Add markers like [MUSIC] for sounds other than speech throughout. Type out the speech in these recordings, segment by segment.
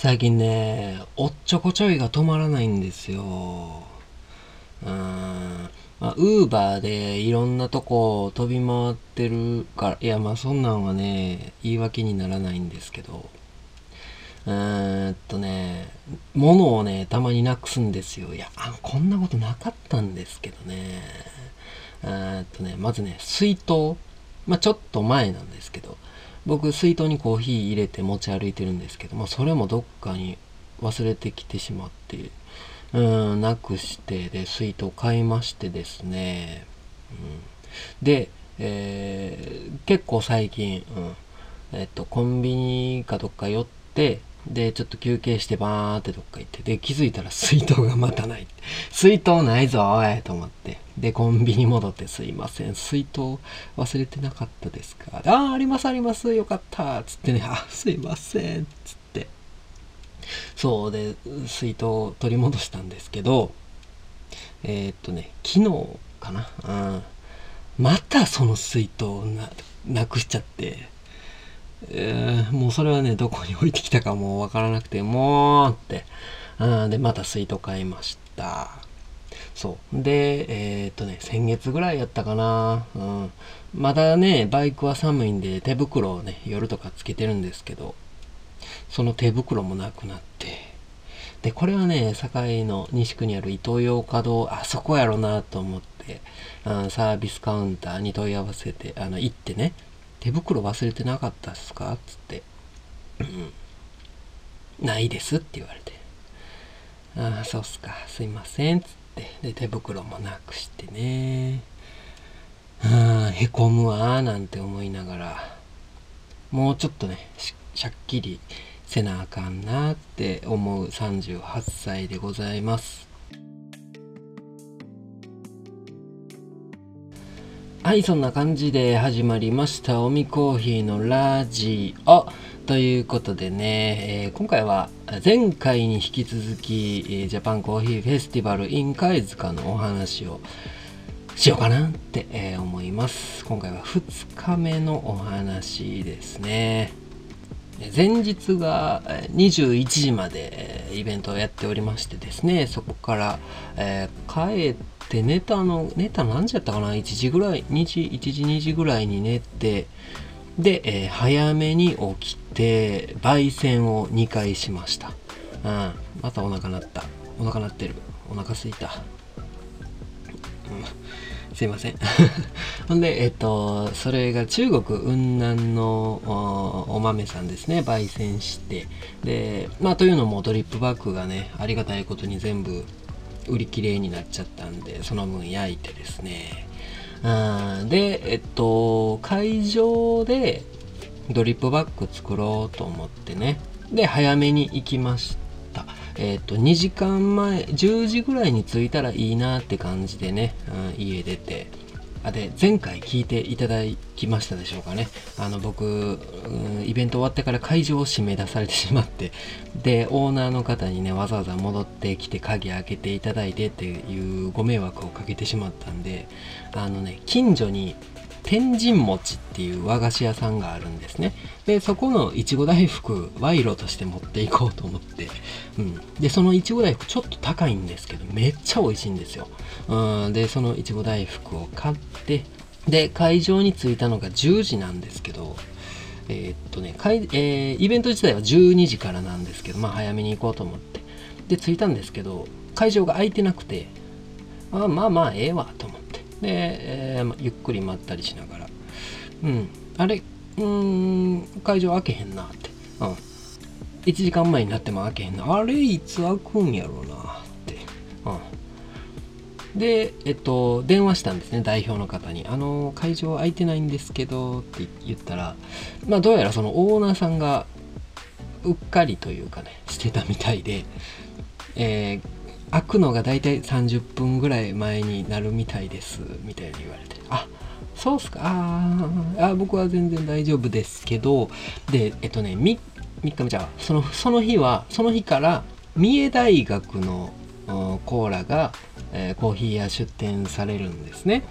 最近ね、おっちょこちょいが止まらないんですよ。うーん。まあ、ウーバーでいろんなとこ飛び回ってるから、いや、まあそんなんはね、言い訳にならないんですけど、うーんとね、物をね、たまになくすんですよ。いや、あこんなことなかったんですけどね。えーっとね、まずね、水筒。まあちょっと前なんですけど、僕水筒にコーヒー入れて持ち歩いてるんですけど、まあ、それもどっかに忘れてきてしまってうんなくしてで水筒買いましてですね、うん、で、えー、結構最近、うんえっと、コンビニかどっか寄ってで、ちょっと休憩してバーってどっか行って、で、気づいたら水筒がまたない。水筒ないぞ、おいと思って。で、コンビニ戻ってすいません。水筒忘れてなかったですか？ああ、ありますあります。よかった。つってね、あ、すいません。つって。そうで、水筒を取り戻したんですけど、えー、っとね、昨日かな？うん。またその水筒な、なくしちゃって、えー、もうそれはね、どこに置いてきたかもうわからなくて、もうって。うん、で、また水筒買いました。そう。で、えー、っとね、先月ぐらいやったかな。うん。まだね、バイクは寒いんで手袋をね、夜とかつけてるんですけど、その手袋もなくなって。で、これはね、堺の西区にあるイトーヨーカドー、あそこやろなと思って、うん、サービスカウンターに問い合わせて、あの、行ってね、手袋忘れてなかったっすか？つって、うん、ないですって言われて、ああ、そうっすか、すいません、つって、で、手袋もなくしてね、ああ、へこむわ、なんて思いながら、もうちょっとね、ししゃっきりせなあかんなって思う38歳でございます。はい、そんな感じで始まりました。おみコーヒーのラジオ。ということでね、えー、今回は前回に引き続き、え、ジャパンコーヒーフェスティバル in 貝塚のお話をしようかなって、え、思います。今回は2日目のお話ですね。前日が21時までイベントをやっておりましてですね、そこから、え、帰ってで寝たの寝た何時やったかな？1時ぐらい？2時？1時？2時ぐらいに寝てで、えー、早めに起きて焙煎を2回しました。うんまたお腹鳴った。お腹鳴ってる。お腹すいた、うん、すいません。[LAUGHS] ほんでえっとそれが中国雲南のお豆さんですね。焙煎して。でまあというのもドリップバッグがねありがたいことに全部売り切れになっちゃったんで、その分焼いてですね。うん、で、えっと、会場でドリップバッグ作ろうと思ってね。で、早めに行きました。えっと、2時間前、10時ぐらいに着いたらいいなって感じでね、うん、家出て。で前回聞いていただきましたでしょうかね。あの僕、イベント終わってから会場を締め出されてしまってでオーナーの方にねわざわざ戻ってきて鍵開けていただいてっていうご迷惑をかけてしまったんであのね近所に天神餅っていう和菓子屋さんがあるんですね。で、そこのいちご大福、賄賂として持っていこうと思って、うん。で、そのいちご大福ちょっと高いんですけど、めっちゃ美味しいんですよ。うん。で、そのいちご大福を買って、で、会場に着いたのが10時なんですけど、えー、っとね、かいえー、イベント自体は12時からなんですけど、まあ早めに行こうと思って。で、着いたんですけど、会場が空いてなくて、あまあまあええわと思って。で、えー、ゆっくり待ったりしながら、うん、あれ、うん、会場開けへんなって、うん、1時間前になっても開けへんな、あれ、いつ開くんやろうなって、うん。で、えっと、電話したんですね、代表の方に。あの、会場空いてないんですけどって言ったら、まあ、どうやらそのオーナーさんが、うっかりというかね、してたみたいで、えー開くのが大体30分ぐらい前になるみたいですみたいに言われて。あそうっすか。ああ僕は全然大丈夫ですけどでえっとね 3, 3日目じゃそのその日はその日から三重大学のコーラが、えー、コーヒー屋出店されるんですね。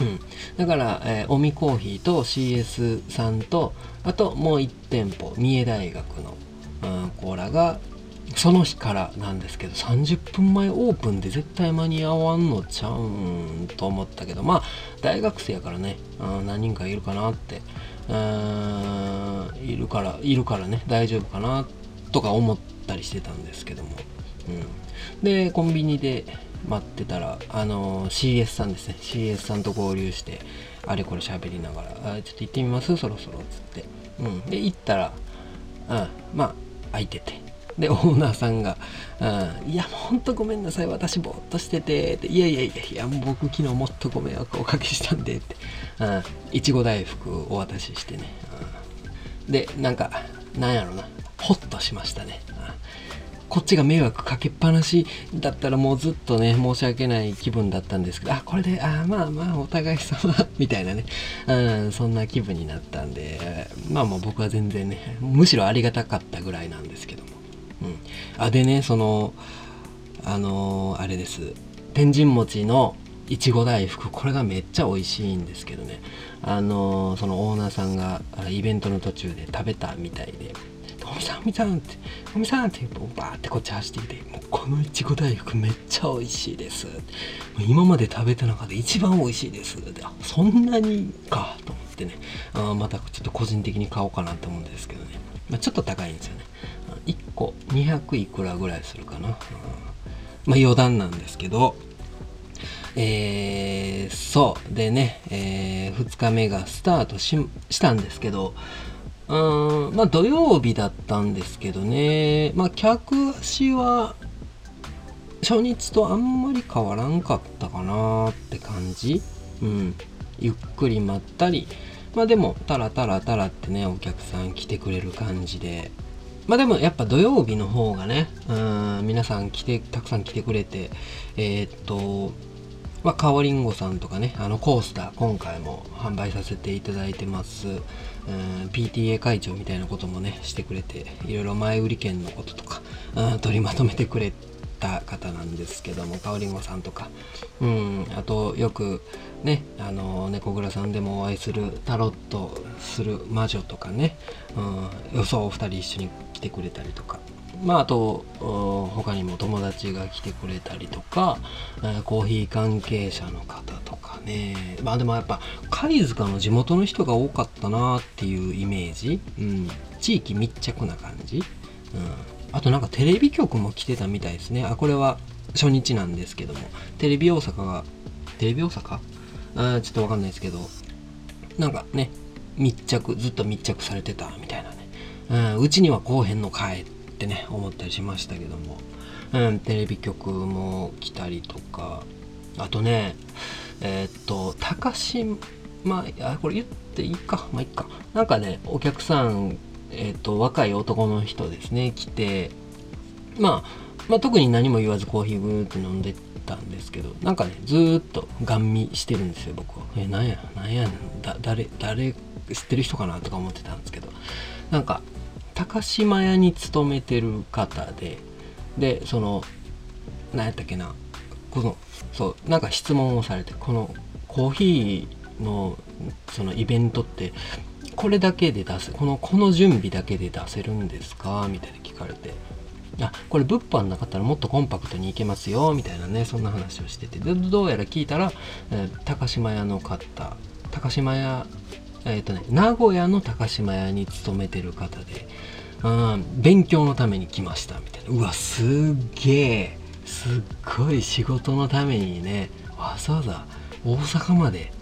うん、だから、えー、オミコーヒーと CS さんとあともう1店舗三重大学のうん、コーラがその日からなんですけど30分前オープンで絶対間に合わんのちゃうんと思ったけどまあ大学生やからね、何人かいるかなってうんいるからいるからね大丈夫かなとか思ったりしてたんですけども、うん、でコンビニで待ってたらあの CS さんですね。CS さんと合流してあれこれ喋りながらあちょっと行ってみます？そろそろ。っつって、うん、で行ったら、うん、まあ空いてて。でオーナーさんが「うん、いやもうほんとごめんなさい私ぼーっとしてて」って「いやいやいやいや僕昨日もっとご迷惑おかけしたんで」っていちご大福お渡ししてね、うん、でなんかなんやろなほっとしましたね、こっちが迷惑かけっぱなしだったらもうずっとね申し訳ない気分だったんですけどあこれであまあまあお互い様 [LAUGHS] みたいなね、うん、そんな気分になったんでまあもう僕は全然ねむしろありがたかったぐらいなんですけども。うん、あでねそのあのー、あれです。天神餅のいちご大福。これがめっちゃ美味しいんですけどね。あのー、そのオーナーさんがイベントの途中で食べたみたいで「おみさんおみさん」って「おみさん」ってバーってこっち走ってきて「もうこのいちご大福めっちゃ美味しいです」今まで食べた中で一番美味しいです」であそんなにか。と思ってね。あまたちょっと個人的に買おうかなと思うんですけどね、まあ、ちょっと高いんですよね。1個200いくらぐらいするかな、うん、まあ余談なんですけどえー、そう。でね、えー、2日目がスタートしたんですけどうんまあ土曜日だったんですけどねまあ客足は初日とあんまり変わらんかったかなって感じ。うん。ゆっくり待ったりまあでもタラタラタラってねお客さん来てくれる感じで。まあでもやっぱ土曜日の方がね、うん、皆さん来て、たくさん来てくれて、えー、っと、まあ、かおりんごさんとかね、あのコースター、今回も販売させていただいてます。うん、PTA 会長みたいなこともね、してくれて、いろいろ前売り券のこととか、うん、取りまとめてくれた方なんですけども、かおりんごさんとか、うん、あとよくね、あの、猫倉さんでもお会いするタロットする魔女とかね、うん、予想お二人一緒に来てくれたりとか。まああと他にも友達が来てくれたりとか、えコーヒー関係者の方とかね。まあでもやっぱ貝塚の地元の人が多かったなっていうイメージ、うん、地域密着な感じ、うん、あとなんかテレビ局も来てたみたいですね。あこれは初日なんですけども。テレビ大阪がテレビ大阪？あちょっとわかんないですけど。なんかね密着ずっと密着されてたみたいなね。うちにはこうへんのかいってね思ったりしましたけども、うん、テレビ局も来たりとか。あとねえー、っと高島まあこれ言っていいか？まあいいか。なんかねお客さんえー、と若い男の人ですね来てまあまあ、特に何も言わずコーヒーブーって飲んでたんですけどなんかねずっとガン見してるんですよ僕は。えなんやなんやだ誰誰知ってる人かなとか思ってたんですけど。なんか高島屋に勤めてる方ででその何やったっけなこのそうなんか質問をされてこのコーヒーのそのイベントってこれだけで出すこのこの準備だけで出せるんですか？みたいな聞かれて。あこれ物販なかったらもっとコンパクトにいけますよ。みたいなねそんな話をしてて。でどうやら聞いたら、えー、高島屋の方。高島屋えっ、ー、とね名古屋の高島屋に勤めてる方でうん、勉強のために来ました。みたいな。うわすっげえすっごい仕事のためにねわざわざ大阪まで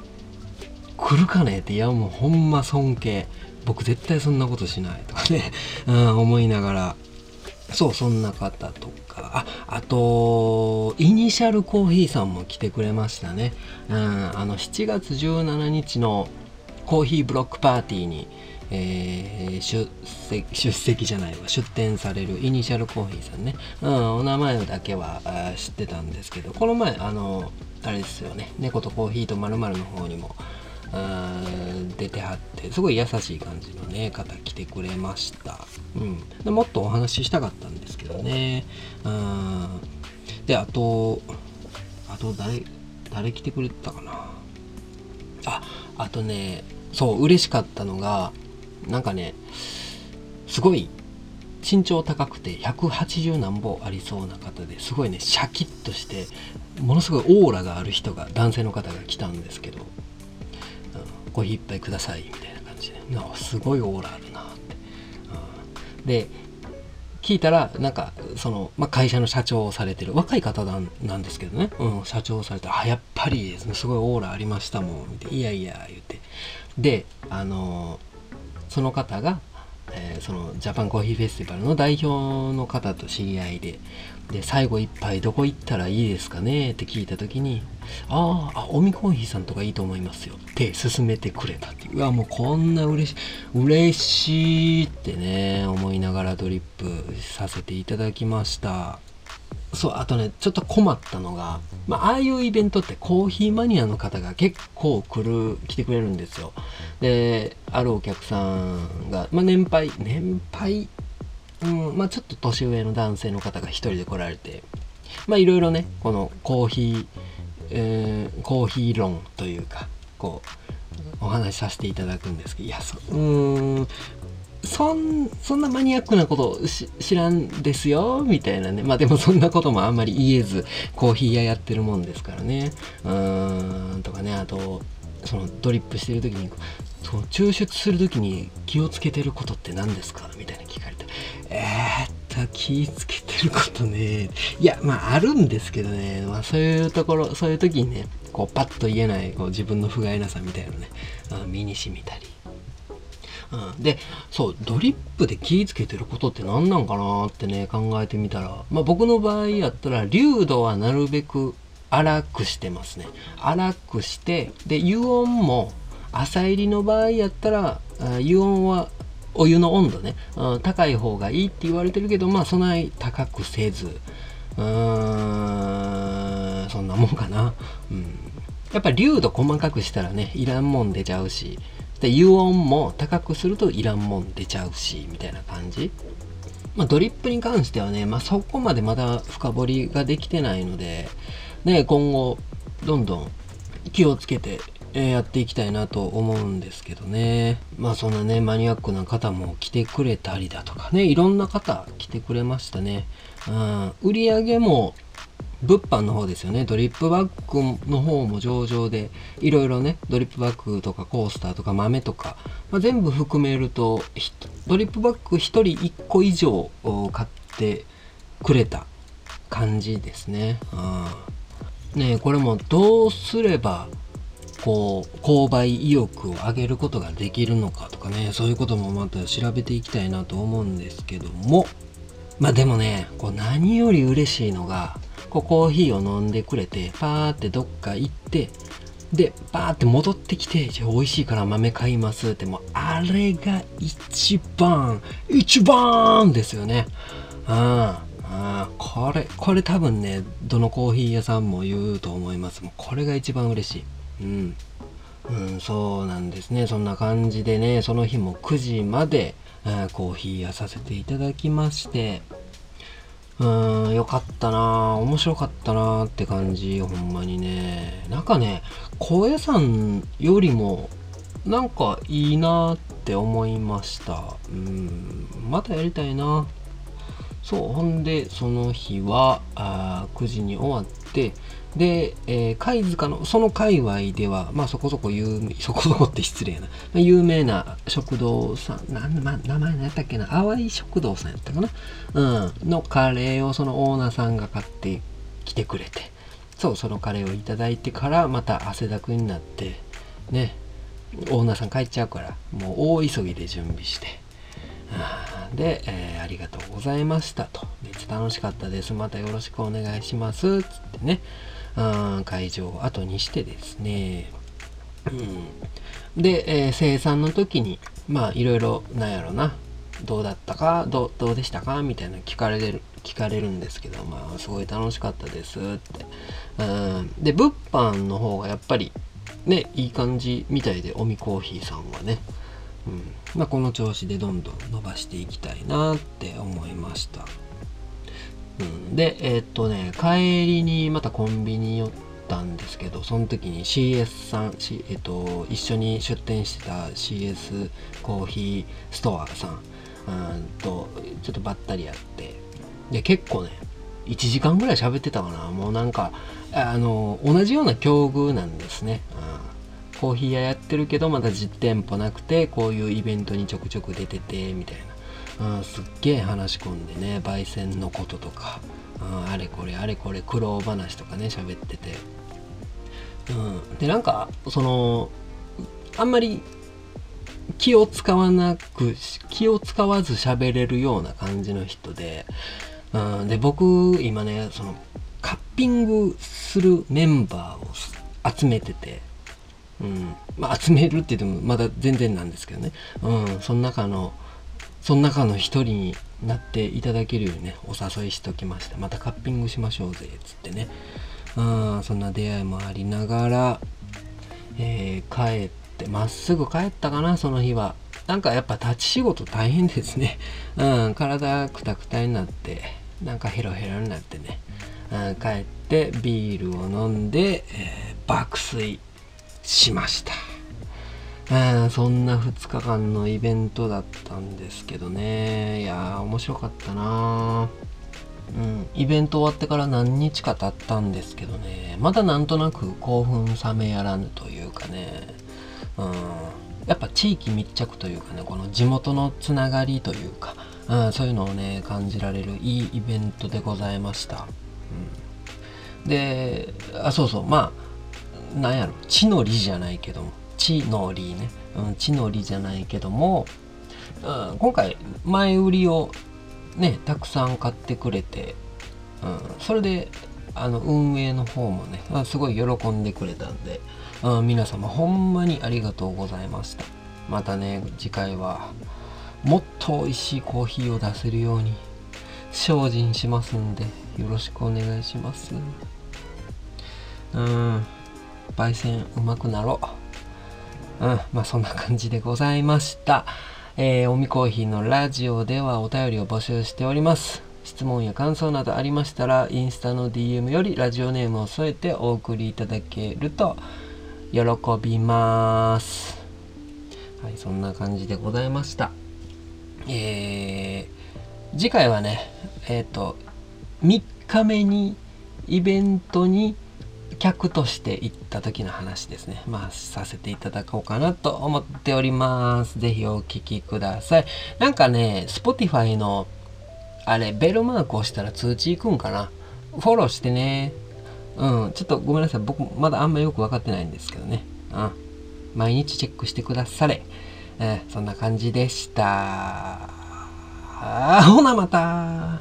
来るかねっていやもうほんま尊敬。僕絶対そんなことしないとかね、[LAUGHS] うん、思いながら。そうそんな方とか。ああとイニシャルコーヒーさんも来てくれましたね、うん、あの7月17日のコーヒーブロックパーティーにえー、出席出席じゃないわ。出展されるイニシャルコーヒーさんね、うん、お名前だけは知ってたんですけど。この前あのあれですよね。猫とコーヒーとまるの方にも出てはってすごい優しい感じのね方来てくれました、うん、でもっとお話ししたかったんですけどね。うん。であとあと誰誰来てくれたかな。ああとねそう嬉しかったのがなんかねすごい身長高くて180何歩ありそうな方ですごいねシャキッとしてものすごいオーラがある人が男性の方が来たんですけど、コーヒー一杯くださいみたいな感じで。なすごいオーラあるなって、うん、で聞いたらなんかその、まあ、会社の社長をされてる若い方なんですけどね、うん、社長をされてあやっぱりですね。すごいオーラありましたもんっていやいや言って。であのその方がえー、そのジャパンコーヒーフェスティバルの代表の方と知り合いでで最後一杯どこ行ったらいいですかねって聞いた時にああオミコーヒーさんとかいいと思いますよ。って勧めてくれたっていう。うわもうこんな嬉しい嬉しいってね思いながらドリップさせていただきました。そう、あとね、ちょっと困ったのが、まあ、あいうイベントってコーヒーマニアの方が結構来る、来てくれるんですよ。で、あるお客さんが、まあ、年配、年配、うん、まあ、ちょっと年上の男性の方が一人で来られて、まあ、いろいろね、このコーヒー、えー、コーヒー論というか、こう、お話しさせていただくんですけど、いや、そ、うーん、そん、そんなマニアックなこと知らんですよ、みたいなね。まあでもそんなこともあんまり言えず、コーヒー屋やってるもんですからね。うーん、とかね、あと、そのドリップしてる時に、その抽出する時に気をつけてることって何ですか？みたいな聞かれて、えー、っと、気をつけてることね。いや、まああるんですけどね、まあそういうところ、そういう時にね、こうパッと言えないこう自分の不甲斐なさみたいなね、身に染みたり。うん、でそうドリップで気ぃつけてることって何なんかなってね考えてみたら、まあ、僕の場合やったら流度はなるべく粗くしてますね。粗くしてで油温も朝入りの場合やったら油温はお湯の温度ね、うん、高い方がいいって言われてるけどまあそない高くせず。うーんそんなもんかな、うん、やっぱ流度細かくしたらねいらんもん出ちゃうし。で油温も高くするといらんもん出ちゃうしみたいな感じまあ、ドリップに関してはね、まあ、そこまでまだ深掘りができてないので、ね、今後どんどん気をつけてやっていきたいなと思うんですけどね。まあそんなね、マニアックな方も来てくれたりだとかね、いろんな方来てくれましたね。うん、売り上げも物販の方ですよね。ドリップバッグの方も上々で、いろいろね、ドリップバッグとかコースターとか豆とか、まあ、全部含めると、ドリップバッグ1人1個以上買ってくれた感じですね。うん、ねこれもどうすれば、こう、購買意欲を上げることができるのかとかね、そういうこともまた調べていきたいなと思うんですけども、まあでもね、こう何より嬉しいのが、こうコーヒーを飲んでくれて、パーってどっか行って、で、パーって戻ってきて、じゃあ美味しいから豆買いますって、もうあれが一番、一番ですよね。ああ、これ、これ多分ね、どのコーヒー屋さんも言うと思います。もうこれが一番嬉しい。うん。うん、そうなんですね。そんな感じでね、その日も9時まで、コーヒー屋させていただきまして、うーん、よかったな面白かったなって感じ、ほんまにね。なんかね、高野山よりも、なんかいいなって思いました。うん、またやりたいな。そう、ほんで、その日は、あ9時に終わって、で、えー、貝塚の、その界隈では、まあそこそこ有名、そこそこって失礼な、有名な食堂さん、なん、ま、名前何やったっけな、淡い食堂さんやったかな？うん、のカレーをそのオーナーさんが買ってきてくれて、そう、そのカレーをいただいてから、また汗だくになって、ね、オーナーさん帰っちゃうから、もう大急ぎで準備して、で、えー、ありがとうございましたと。めっちゃ楽しかったです。またよろしくお願いします。つってね。会場を後にしてですね、うん、で、えー、生産の時にまあいろいろなんやろな。どうだったか？どうでしたか？みたいな聞かれる聞かれるんですけどまあすごい楽しかったです。って、うん、で物販の方がやっぱりねいい感じみたいでおみコーヒーさんはね、うん。まあ、この調子でどんどん伸ばしていきたいなって思いました。うん、で、えー、っとね、帰りにまたコンビニ寄ったんですけど、その時に CS さん、C えー、っと、一緒に出店してた CS コーヒーストアさんうんとちょっとばったりやってで結構ね1時間ぐらい喋ってたかな。もうなんかあの同じような境遇なんですね、うん、コーヒー屋やってるけどまだ実店舗なくてこういうイベントにちょくちょく出ててみたいな、うん、すっげえ話し込んでね焙煎のこととか、うん、あれこれあれこれ苦労話とかね喋ってて、うん、でなんかそのあんまり気を使わなく気を使わず喋れるような感じの人で、うん、で僕今ねそのカッピングするメンバーを集めてて、うん。まあ、集めるって言ってもまだ全然なんですけどね、うん、その中のその中の一人になっていただけるようにねお誘いしときました。またカッピングしましょうぜっつってね、うん、そんな出会いもありながら、えー、帰ってまっすぐ帰ったかなその日は。なんかやっぱ立ち仕事大変ですね。うん、体くたくたになって、なんかヘロヘロになってね、うん、帰ってビールを飲んで、えー、爆睡。しました。うん、そんな2日間のイベントだったんですけどね。いやー、面白かったな。うん、イベント終わってから何日か経ったんですけどね、まだなんとなく興奮冷めやらぬというかね、うん、やっぱ地域密着というかねこの地元のつながりというか、うん、そういうのをね感じられるいいイベントでございました、うん、であそうそうまあなんやろ？地の利じゃないけども。地の利ね、うん、地の利じゃないけども、うん、今回前売りをねたくさん買ってくれて、うん、それであの運営の方もねすごい喜んでくれたんで、うん、皆様ほんまにありがとうございました。またね次回はもっと美味しいコーヒーを出せるように精進しますんでよろしくお願いします。うん。焙煎うまくなろううんまあそんな感じでございましたえー、おみコーヒーのラジオではお便りを募集しております質問や感想などありましたらインスタの DM よりラジオネームを添えてお送りいただけると喜びます。はい、そんな感じでございました。えー、次回はね、えっ、ー、と、3日目にイベントに客として行った時の話ですね。まあ、させていただこうかなと思っております。ぜひお聴きください。なんかね、Spotify の、あれ、ベルマーク押したら通知いくんかな？フォローしてね。うん、ちょっとごめんなさい。僕、まだあんまよく分かってないんですけどね。うん。毎日チェックしてくだされ。えー、そんな感じでした。ほなまた